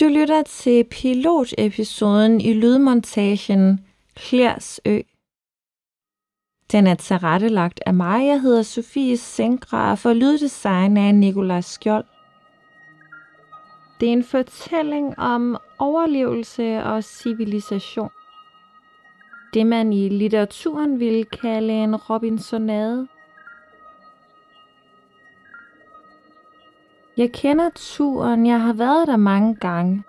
Du lytter til pilotepisoden i lydmontagen Klærsø. Den er tilrettelagt af mig. Jeg hedder Sofie Sengra for lyddesign af Nikolaj Skjold. Det er en fortælling om overlevelse og civilisation. Det man i litteraturen ville kalde en Robinsonade. Jeg kender turen, jeg har været der mange gange.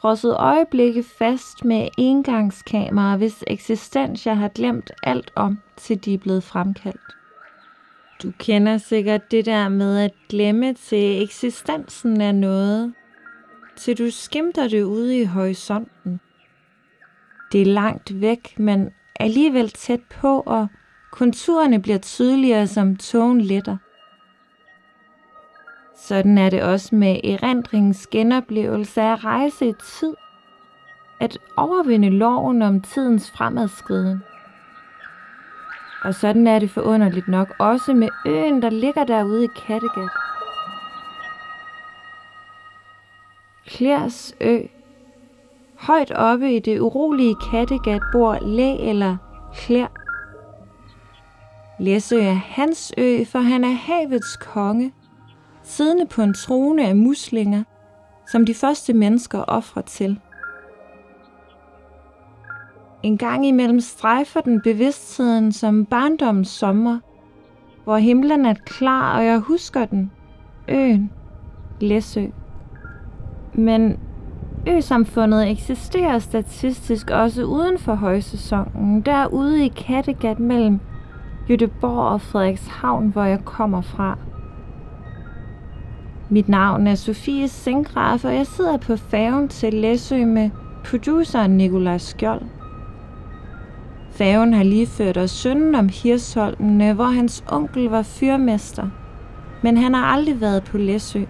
Frosset øjeblikke fast med engangskamera, hvis eksistens jeg har glemt alt om, til de er blevet fremkaldt. Du kender sikkert det der med at glemme til eksistensen af noget, til du skimter det ude i horisonten. Det er langt væk, men alligevel tæt på, og konturerne bliver tydeligere som togen letter. Sådan er det også med erindringens genoplevelse af rejse i tid. At overvinde loven om tidens fremadskriden. Og sådan er det forunderligt nok også med øen, der ligger derude i Kattegat. Klærs ø. Højt oppe i det urolige Kattegat bor Læ eller Klær. Læsø er hans ø, for han er havets konge – siddende på en trone af muslinger, som de første mennesker ofrer til. En gang imellem strejfer den bevidstheden som barndommens sommer, hvor himlen er klar, og jeg husker den. Øen. Læsø. Men øsamfundet eksisterer statistisk også uden for højsæsonen, derude i Kattegat mellem Göteborg og Frederikshavn, hvor jeg kommer fra. Mit navn er Sofie Sengraf, og jeg sidder på færgen til Læsø med produceren Nikolaj Skjold. Færgen har lige ført os sønnen om Hirsholmene, hvor hans onkel var fyrmester, men han har aldrig været på Læsø.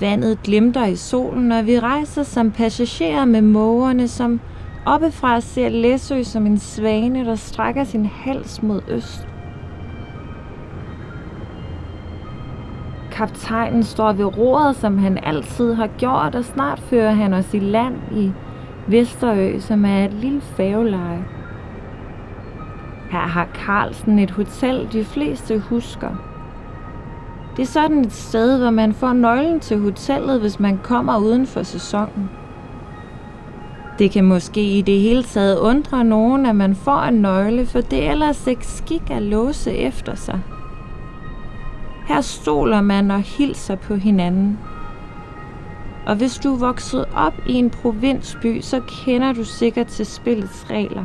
Vandet glimter i solen, og vi rejser som passagerer med mågerne, som oppefra ser Læsø som en svane, der strækker sin hals mod øst. Kaptajnen står ved roret, som han altid har gjort, og snart fører han os i land i Vesterø, som er et lille færgeleje. Her har Carlsen et hotel, de fleste husker. Det er sådan et sted, hvor man får nøglen til hotellet, hvis man kommer uden for sæsonen. Det kan måske i det hele taget undre nogen, at man får en nøgle, for det er ellers ikke skik at låse efter sig. Her stoler man og hilser på hinanden. Og hvis du er vokset op i en provinsby, så kender du sikkert til spillets regler.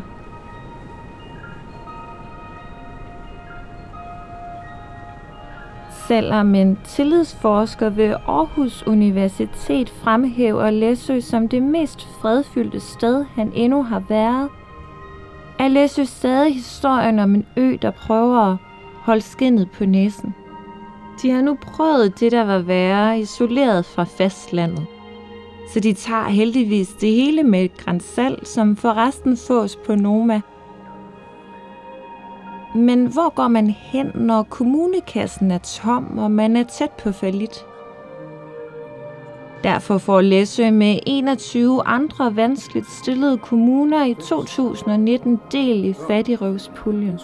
Selvom en tillidsforsker ved Aarhus Universitet fremhæver Læsø som det mest fredfyldte sted, han endnu har været, er Læsø stadig historien om en ø, der prøver at holde skinnet på næsen. De har nu prøvet det, der var værre, isoleret fra fastlandet. Så de tager heldigvis det hele med et grænsalt, som forresten fås på Noma. Men hvor går man hen, når kommunekassen er tom, og man er tæt på falit? Derfor får Læsø med 21 andre vanskeligt stillede kommuner i 2019 del i fattigrøvspuljen.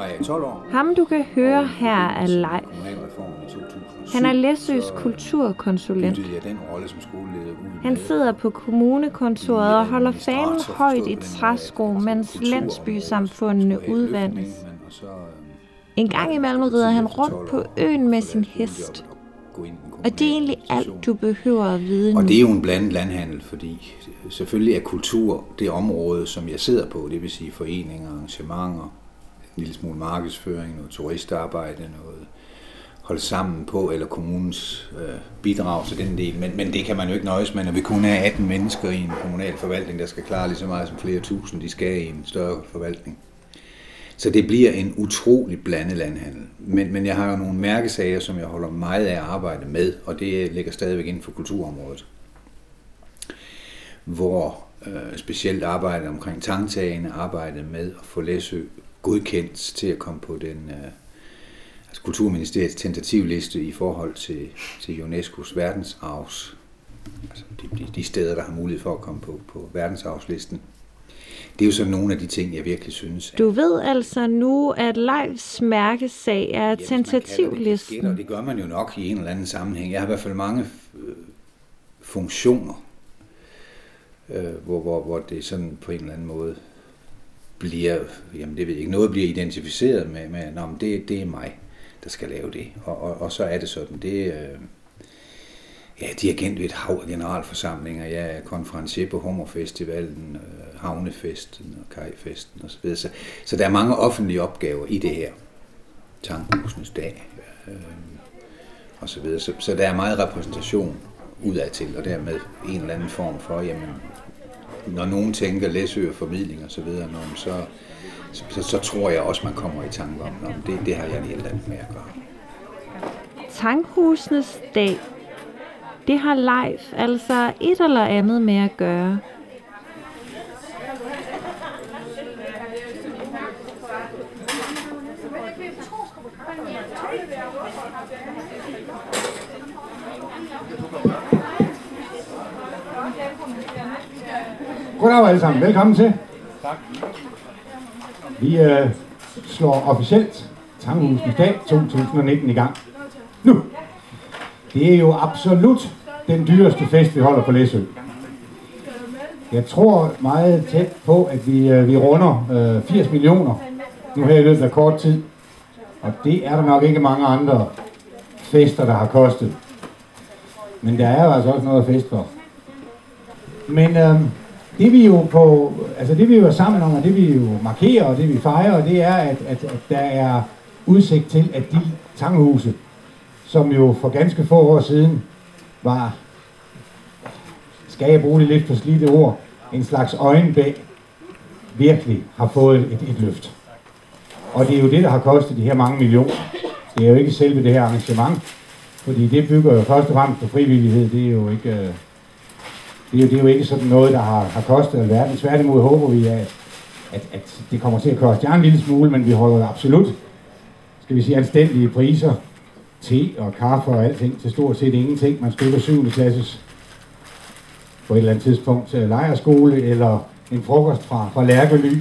Var jeg i 12 år. Ham du kan høre her er Leif. Han er Læsøs kulturkonsulent. Han sidder på kommunekontoret og holder fanen højt i træsko, mens landsbysamfundene udvandes. En gang imellem rider han rundt på øen med sin hest. Og det er egentlig alt, du behøver at vide Og det er jo en blandet landhandel, fordi selvfølgelig er kultur det område, som jeg sidder på, det vil sige foreninger, arrangementer, en lille smule markedsføring, noget turistarbejde, noget holde sammen på, eller kommunens øh, bidrag til den del. Men, men det kan man jo ikke nøjes med, når vi kun er 18 mennesker i en kommunal forvaltning, der skal klare lige så meget som flere tusind, de skal i en større forvaltning. Så det bliver en utrolig blandet landhandel. Men, men jeg har jo nogle mærkesager, som jeg holder meget af at arbejde med, og det ligger stadigvæk inden for kulturområdet. Hvor øh, specielt arbejde omkring tangtagene, arbejde med at få Læsø godkendt til at komme på den øh, altså Kulturministeriets tentativliste i forhold til, til UNESCO's verdensarvs, altså de, de, de steder, der har mulighed for at komme på, på verdensarvslisten. Det er jo sådan nogle af de ting, jeg virkelig synes. Du ved altså nu, at Leifs mærkesag er tentativlisten. Det, det gør man jo nok i en eller anden sammenhæng. Jeg har i hvert fald mange øh, funktioner, øh, hvor, hvor, hvor det sådan på en eller anden måde bliver, jamen det ved jeg ikke, noget bliver identificeret med, med Nå, men det, det er mig, der skal lave det. Og, og, og så er det sådan, det øh, ja, dirigent ved et hav af generalforsamlinger, jeg er konferencier på Hummerfestivalen, øh, Havnefesten og Kajfesten osv. Så, så der er mange offentlige opgaver i det her. Tankhusenes dag øh, og så videre. Så, så der er meget repræsentation udadtil, og dermed en eller anden form for, jamen, når nogen tænker Læsø og formidling og så videre, så, så, så, tror jeg også, man kommer i tanke om, at det, det har jeg en helt andet med at gøre. Tankhusenes dag, det har Leif altså et eller andet med at gøre. Goddag alle sammen. Velkommen til. Tak. Vi øh, slår officielt Tanghusens dag 2019 i gang. Nu. Det er jo absolut den dyreste fest, vi holder på Læsø. Jeg tror meget tæt på, at vi, øh, vi runder øh, 80 millioner nu her i løbet af kort tid. Og det er der nok ikke mange andre fester, der har kostet. Men der er jo altså også noget at fest for. Men øh, det vi jo på, altså det vi jo er sammen om, og det vi jo markerer, og det vi fejrer, det er, at, at, at der er udsigt til, at de tanghuse, som jo for ganske få år siden var, skal jeg bruge det lidt for slidte ord, en slags øjenbæk, virkelig har fået et, et løft. Og det er jo det, der har kostet de her mange millioner. Det er jo ikke selve det her arrangement, fordi det bygger jo først og fremmest på frivillighed. Det er jo ikke, øh, det er jo, det er jo ikke sådan noget, der har, har kostet alverden. Tværtimod håber vi, at, at, at det kommer til at koste jer en lille smule, men vi holder absolut, skal vi sige, anstændige priser. Te og kaffe og alting til stort set ingenting. Man støtter 7. klasses på et eller andet tidspunkt til lejerskole, eller en frokost fra, fra Lærkely.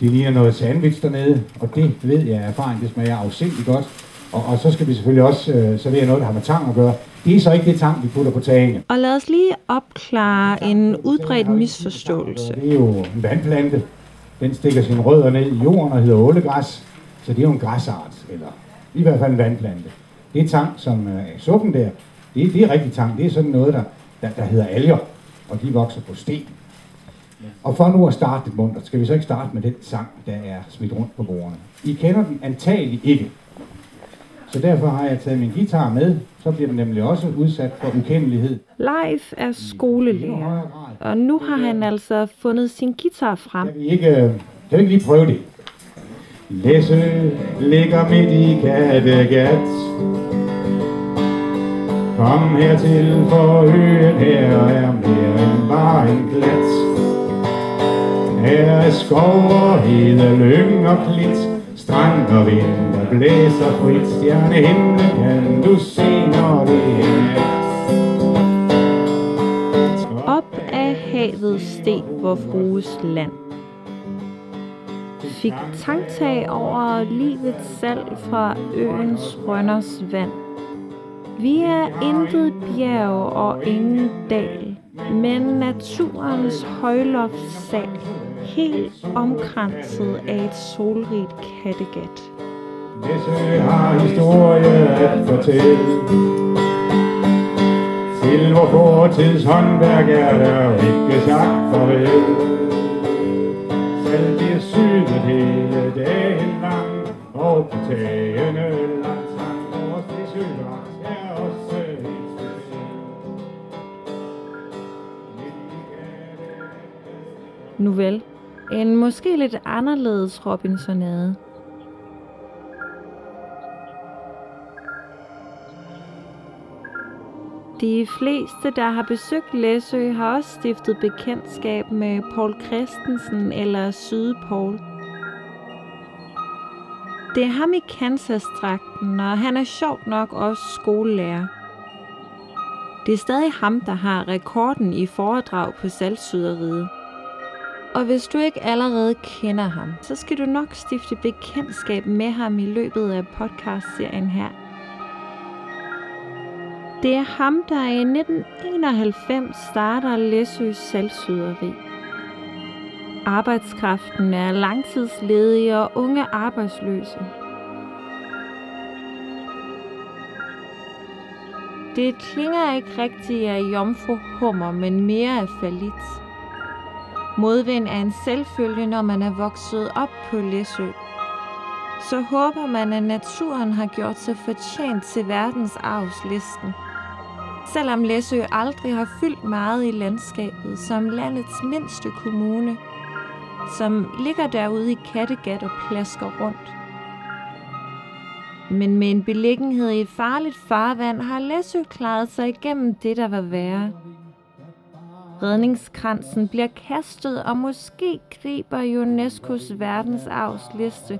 Det ligner noget sandwich dernede, og det ved jeg af erfaring, det smager afsindigt godt. Og, og så skal vi selvfølgelig også øh, servere noget, der har med tang at gøre. Det er så ikke det tang, vi putter på tagene. Og lad os lige opklare en udbredt misforståelse. Det er jo en vandplante. Den stikker sine rødder ned i jorden og hedder ålegræs. Så det er jo en græsart, eller i hvert fald en vandplante. Det er tang, som er i suppen der. Det, er, det er rigtig tang. Det er sådan noget, der, der, der hedder alger, og de vokser på sten. Og for nu at starte det munter, skal vi så ikke starte med den sang, der er smidt rundt på bordene. I kender den antagelig ikke. Så derfor har jeg taget min guitar med, så bliver den nemlig også udsat for ukendelighed. Leif er skolelærer, og nu har han altså fundet sin guitar frem. Kan vi ikke, kan vi ikke lige prøve det? Læsø ligger midt i Kattegat. Kom hertil for øen her er mere end bare en glat. Her er skov og hede, lyng og klit, strand og vind, blæser frit. Stjerne himlen kan du se, når det er Op af havet steg vor frues land. Fik tanktag over livets salg fra øens rønners vand. Vi er intet bjerg og ingen dal, men naturens højloftssal, helt omkranset af et solrigt Kattegat. Læsø har historie at fortælle. Til vor fortids håndværk er der ikke sagt farvel. Selv bliver synet hele dagen lang, og på tagene langt sang vores er også helt speciel. Nu vel, en måske lidt anderledes Robinsonade. De fleste, der har besøgt Læsø, har også stiftet bekendtskab med Paul Christensen eller Sydpol. Det er ham i Kansas-dragten, og han er sjovt nok også skolelærer. Det er stadig ham, der har rekorden i foredrag på saltsyderiet. Og hvis du ikke allerede kender ham, så skal du nok stifte bekendtskab med ham i løbet af podcastserien her. Det er ham, der i 1991 starter Læsøs salgsyderi. Arbejdskraften er langtidsledige og unge arbejdsløse. Det klinger ikke rigtigt af jomfru hummer, men mere af falit. Modvind er en selvfølge, når man er vokset op på Læsø. Så håber man, at naturen har gjort sig fortjent til verdensarvslisten. Selvom Læsø aldrig har fyldt meget i landskabet som landets mindste kommune, som ligger derude i Kattegat og plasker rundt. Men med en beliggenhed i et farligt farvand har Læsø klaret sig igennem det, der var værre. Redningskransen bliver kastet, og måske griber UNESCO's verdensarvsliste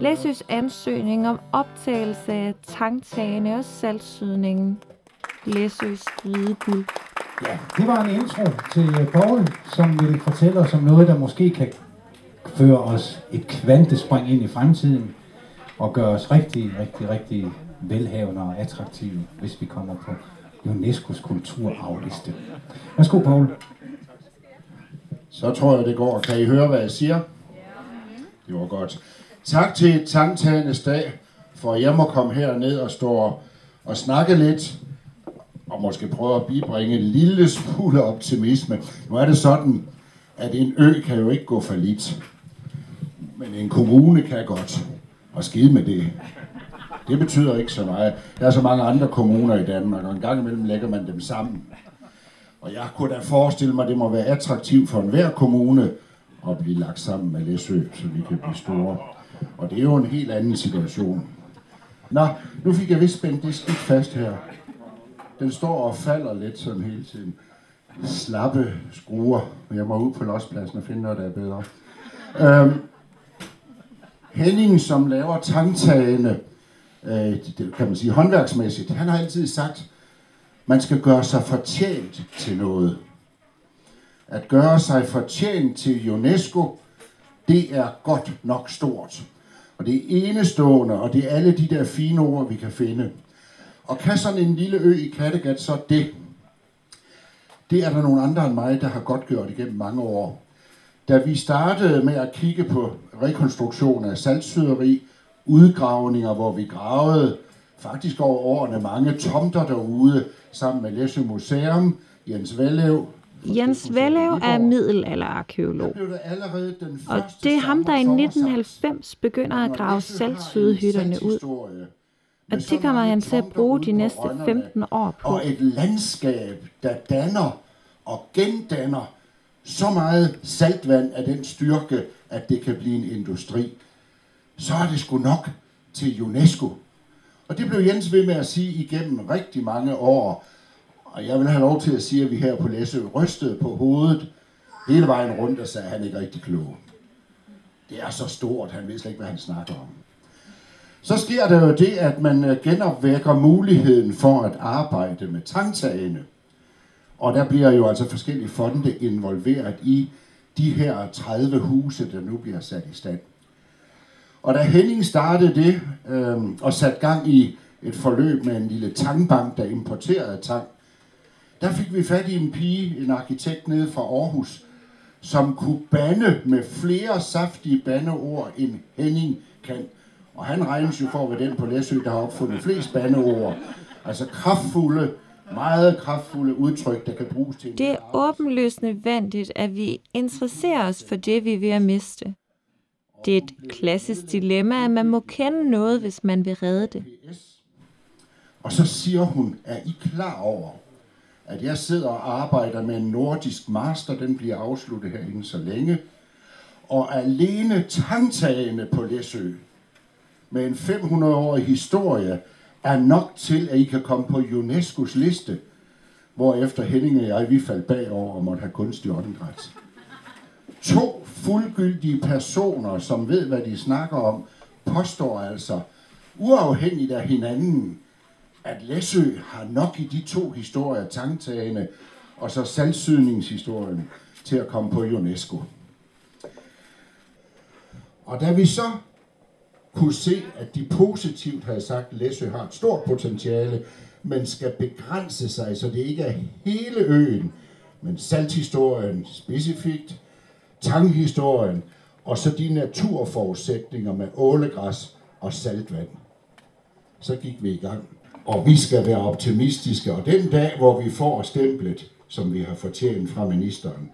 Læsøs ansøgning om optagelse af tangtagene og saltsydningen. Læsøs hvide guld. Ja, det var en intro til Paul, som vil fortælle os om noget, der måske kan føre os et kvantespring ind i fremtiden og gøre os rigtig, rigtig, rigtig velhavende og attraktive, hvis vi kommer på UNESCO's kulturarvliste. Værsgo, Paul. Så tror jeg, det går. Kan I høre, hvad jeg siger? Det var godt. Tak til Tangtagenes dag, for jeg må komme herned og stå og snakke lidt, og måske prøve at bibringe en lille smule optimisme. Nu er det sådan, at en ø kan jo ikke gå for lidt, men en kommune kan godt, og skide med det. Det betyder ikke så meget. Der er så mange andre kommuner i Danmark, og en gang imellem lægger man dem sammen. Og jeg kunne da forestille mig, at det må være attraktivt for enhver kommune at blive lagt sammen med Læsø, så vi kan blive store. Og det er jo en helt anden situation. Nå, nu fik jeg vist spændt det skidt fast her. Den står og falder lidt sådan hele tiden. Slappe skruer. Men Jeg må ud på lospladsen og finde noget, der er bedre. Øhm, Henning, som laver tangtagene, øh, det kan man sige håndværksmæssigt, han har altid sagt, man skal gøre sig fortjent til noget. At gøre sig fortjent til UNESCO, det er godt nok stort. Og det er enestående, og det er alle de der fine ord, vi kan finde. Og kan sådan en lille ø i Kattegat så det? Det er der nogle andre end mig, der har godt gjort igennem mange år. Da vi startede med at kigge på rekonstruktion af salgsyderi, udgravninger, hvor vi gravede faktisk over årene mange tomter derude, sammen med Læsø Museum, Jens Vallev. Jens Vallev er middelalderarkeolog, og det er ham, der i 1990 begynder at grave salgsydehytterne ud. Og det kommer han til at bruge de næste 15 år på. Og et landskab, der danner og gendanner så meget saltvand af den styrke, at det kan blive en industri, så er det sgu nok til UNESCO. Og det blev Jens ved med at sige igennem rigtig mange år. Og jeg vil have lov til at sige, at vi her på Læsø rystede på hovedet hele vejen rundt og sagde, at han ikke er rigtig klog. Det er så stort, han ved slet ikke, hvad han snakker om. Så sker der jo det, at man øh, genopvækker muligheden for at arbejde med tangtagene. Og der bliver jo altså forskellige fonde involveret i de her 30 huse, der nu bliver sat i stand. Og da Henning startede det øh, og satte gang i et forløb med en lille tangbank, der importerede tang, der fik vi fat i en pige, en arkitekt nede fra Aarhus, som kunne bande med flere saftige bandeord, end Henning kan. Og han regnes jo for at være den på Læsø, der har opfundet flest bandeord. Altså kraftfulde, meget kraftfulde udtryk, der kan bruges til... Det er åbenlyst nødvendigt, at vi interesserer os for det, vi er ved at miste. Det er et klassisk dilemma, at man må kende noget, hvis man vil redde det. Og så siger hun, er I klar over, at jeg sidder og arbejder med en nordisk master, den bliver afsluttet her inden så længe, og alene tangtagene på Læsø, med en 500-årig historie, er nok til, at I kan komme på UNESCO's liste, hvor efter Henning og jeg, vi faldt bagover og måtte have kunstig åndedræt. To fuldgyldige personer, som ved, hvad de snakker om, påstår altså, uafhængigt af hinanden, at Læsø har nok i de to historier, tangtagene og så salgsydningshistorien, til at komme på UNESCO. Og da vi så kunne se, at de positivt havde sagt, at Læsø har et stort potentiale, men skal begrænse sig, så det ikke er hele øen, men salthistorien specifikt, tanghistorien, og så de naturforudsætninger med ålegræs og saltvand. Så gik vi i gang. Og vi skal være optimistiske, og den dag, hvor vi får stemplet, som vi har fortjent fra ministeren,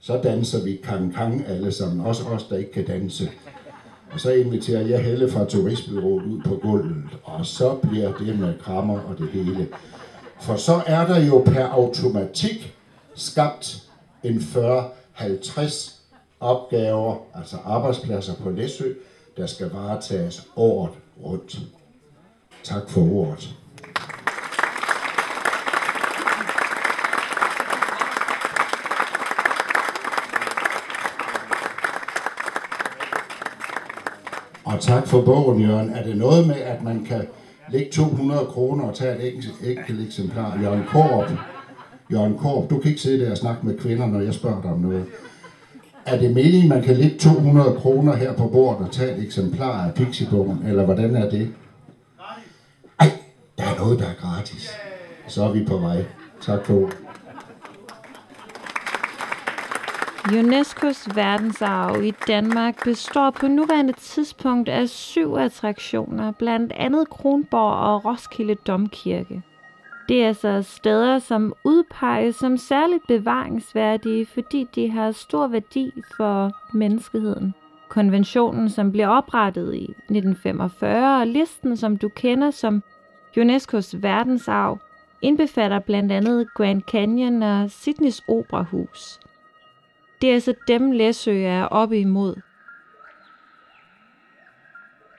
så danser vi kang kang alle sammen, også os, der ikke kan danse. Og så inviterer jeg Helle fra Turistbyrået ud på gulvet, og så bliver det med krammer og det hele. For så er der jo per automatik skabt en 40-50 opgaver, altså arbejdspladser på Læsø, der skal varetages året rundt. Tak for ordet. Og tak for bogen, Jørgen. Er det noget med, at man kan lægge 200 kroner og tage et enkelt eksemplar? Jørgen Korp, Jørgen Korp, du kan ikke sidde der og snakke med kvinder, når jeg spørger dig om noget. Er det meningen, man kan lægge 200 kroner her på bordet og tage et eksemplar af Pixiebogen, eller hvordan er det? Ej, der er noget, der er gratis. Så er vi på vej. Tak for UNESCO's verdensarv i Danmark består på nuværende tidspunkt af syv attraktioner, blandt andet Kronborg og Roskilde Domkirke. Det er altså steder, som udpeges som særligt bevaringsværdige, fordi de har stor værdi for menneskeheden. Konventionen, som blev oprettet i 1945, og listen, som du kender som UNESCO's verdensarv, indbefatter blandt andet Grand Canyon og Sydneys Operahus. Det er altså dem, Læsø er oppe imod.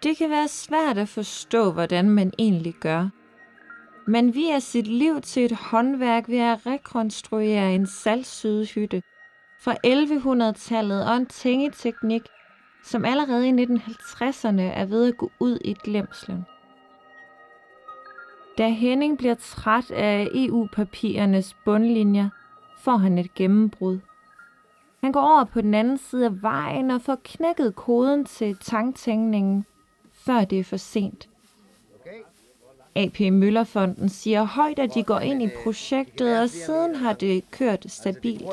Det kan være svært at forstå, hvordan man egentlig gør. Man viger sit liv til et håndværk ved at rekonstruere en salgsydhytte fra 1100-tallet og en tængeteknik, som allerede i 1950'erne er ved at gå ud i glemslen. Da Henning bliver træt af EU-papirernes bundlinjer, får han et gennembrud. Han går over på den anden side af vejen og får knækket koden til tanktænkningen, før det er for sent. AP Møllerfonden siger højt, at de går ind i projektet, og siden har det kørt stabilt.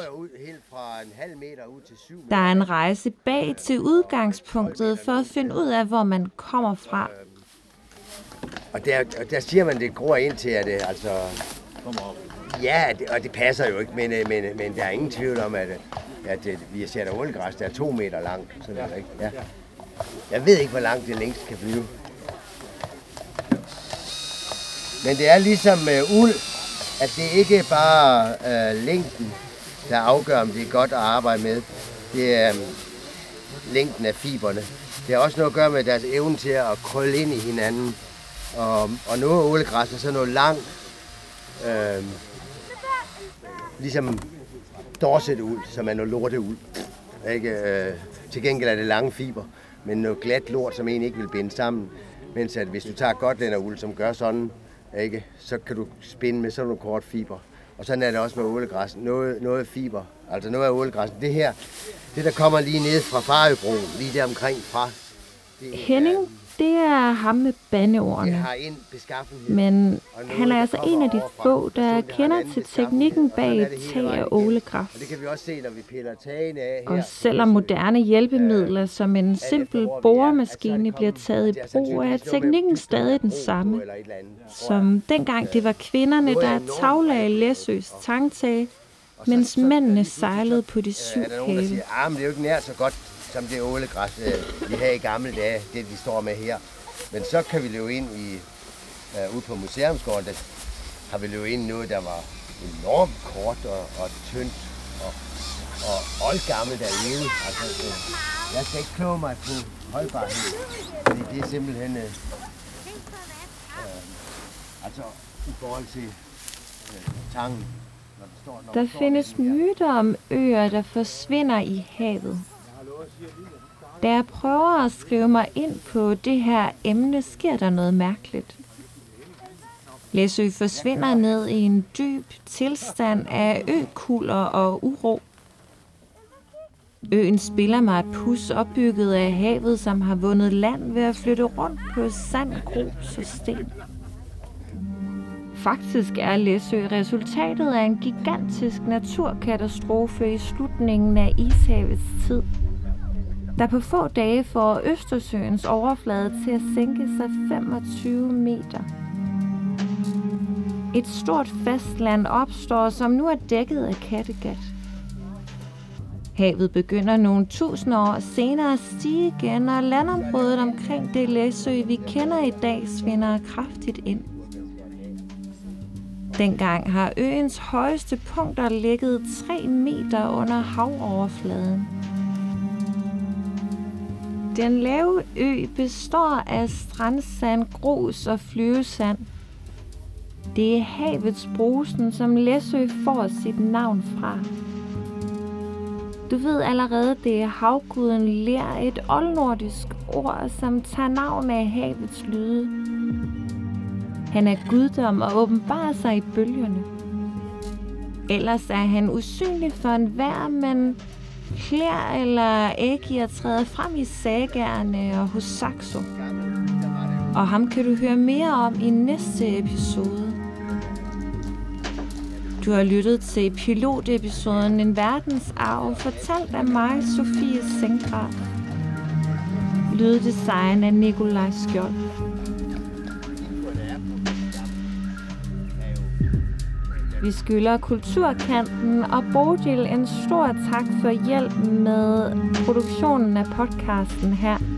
Der er en rejse bag til udgangspunktet for at finde ud af, hvor man kommer fra. Og der, der siger man, det gror ind til, at det altså... Ja, det, og det passer jo ikke, men, men, men der er ingen tvivl om, at, at øh, vi har sat ålegræs, der er to meter langt. Sådan ja. ikke? Ja. Jeg ved ikke, hvor langt det længst kan flyve. Men det er ligesom med uld, at det ikke er bare øh, længden, der afgør, om det er godt at arbejde med. Det er øh, længden af fiberne. Det har også noget at gøre med deres evne til at krølle ind i hinanden. Og, og noget af ålegræs er så noget langt, øh, ligesom dorset ud, som er noget lorte ud. Ikke? Øh, til gengæld er det lange fiber, men noget glat lort, som egentlig ikke vil binde sammen. Mens at hvis du tager godt den uld, som gør sådan, ikke? så kan du spinde med sådan nogle kort fiber. Og sådan er det også med ålegræs. Noget, noget fiber, altså noget af ålegræs. Det her, det der kommer lige ned fra Farebroen, lige der omkring fra. Det Henning, er, det er ham med bandeordene. Men han er altså en af de få, der kender til teknikken bag et tag af ålegræs. Og selvom moderne hjælpemidler som en simpel boremaskine bliver taget i brug, er teknikken stadig den samme. Som dengang det var kvinderne, der tavlagde Læsøs tangtag, mens mændene sejlede på de syv have. Der er nogen, der siger, ah, men det er jo ikke nær så godt som det ålegræs, øh, vi havde i gamle dage, det vi står med her. Men så kan vi løbe ind i, uh, ude på museumsgården, der har vi løbet ind i noget, der var enormt kort og, og tyndt og, og oldgammelt der levede. Altså, uh, jeg skal ikke kloge mig på holdbarhed, fordi det er simpelthen, uh, uh, altså i forhold til uh, tangen. Når der, står, når der findes myter om øer, der forsvinder i havet. Da jeg prøver at skrive mig ind på det her emne, sker der noget mærkeligt. Læsø forsvinder ned i en dyb tilstand af økulder og uro. Øen spiller mig et pus opbygget af havet, som har vundet land ved at flytte rundt på sand, grus og sten. Faktisk er Læsø resultatet af en gigantisk naturkatastrofe i slutningen af ishavets tid, der på få dage får Østersøens overflade til at sænke sig 25 meter. Et stort fastland opstår, som nu er dækket af Kattegat. Havet begynder nogle tusind år senere at stige igen, og landområdet omkring det Læsø, vi kender i dag, svinder kraftigt ind. Dengang har øens højeste punkter ligget 3 meter under havoverfladen. Den lave ø består af strandsand, grus og flyvesand. Det er havets brusen, som Læsø får sit navn fra. Du ved allerede, det er havguden Ler, et oldnordisk ord, som tager navn af havets lyde. Han er guddom og åbenbarer sig i bølgerne. Ellers er han usynlig for enhver, men Klær eller Ægir træder frem i sagerne og hos Saxo. Og ham kan du høre mere om i næste episode. Du har lyttet til pilotepisoden En verdensarv, fortalt af mig, Sofie Sengrad. Lyddesign af Nikolaj Skjold. Vi skylder Kulturkanten og Bodil en stor tak for hjælp med produktionen af podcasten her.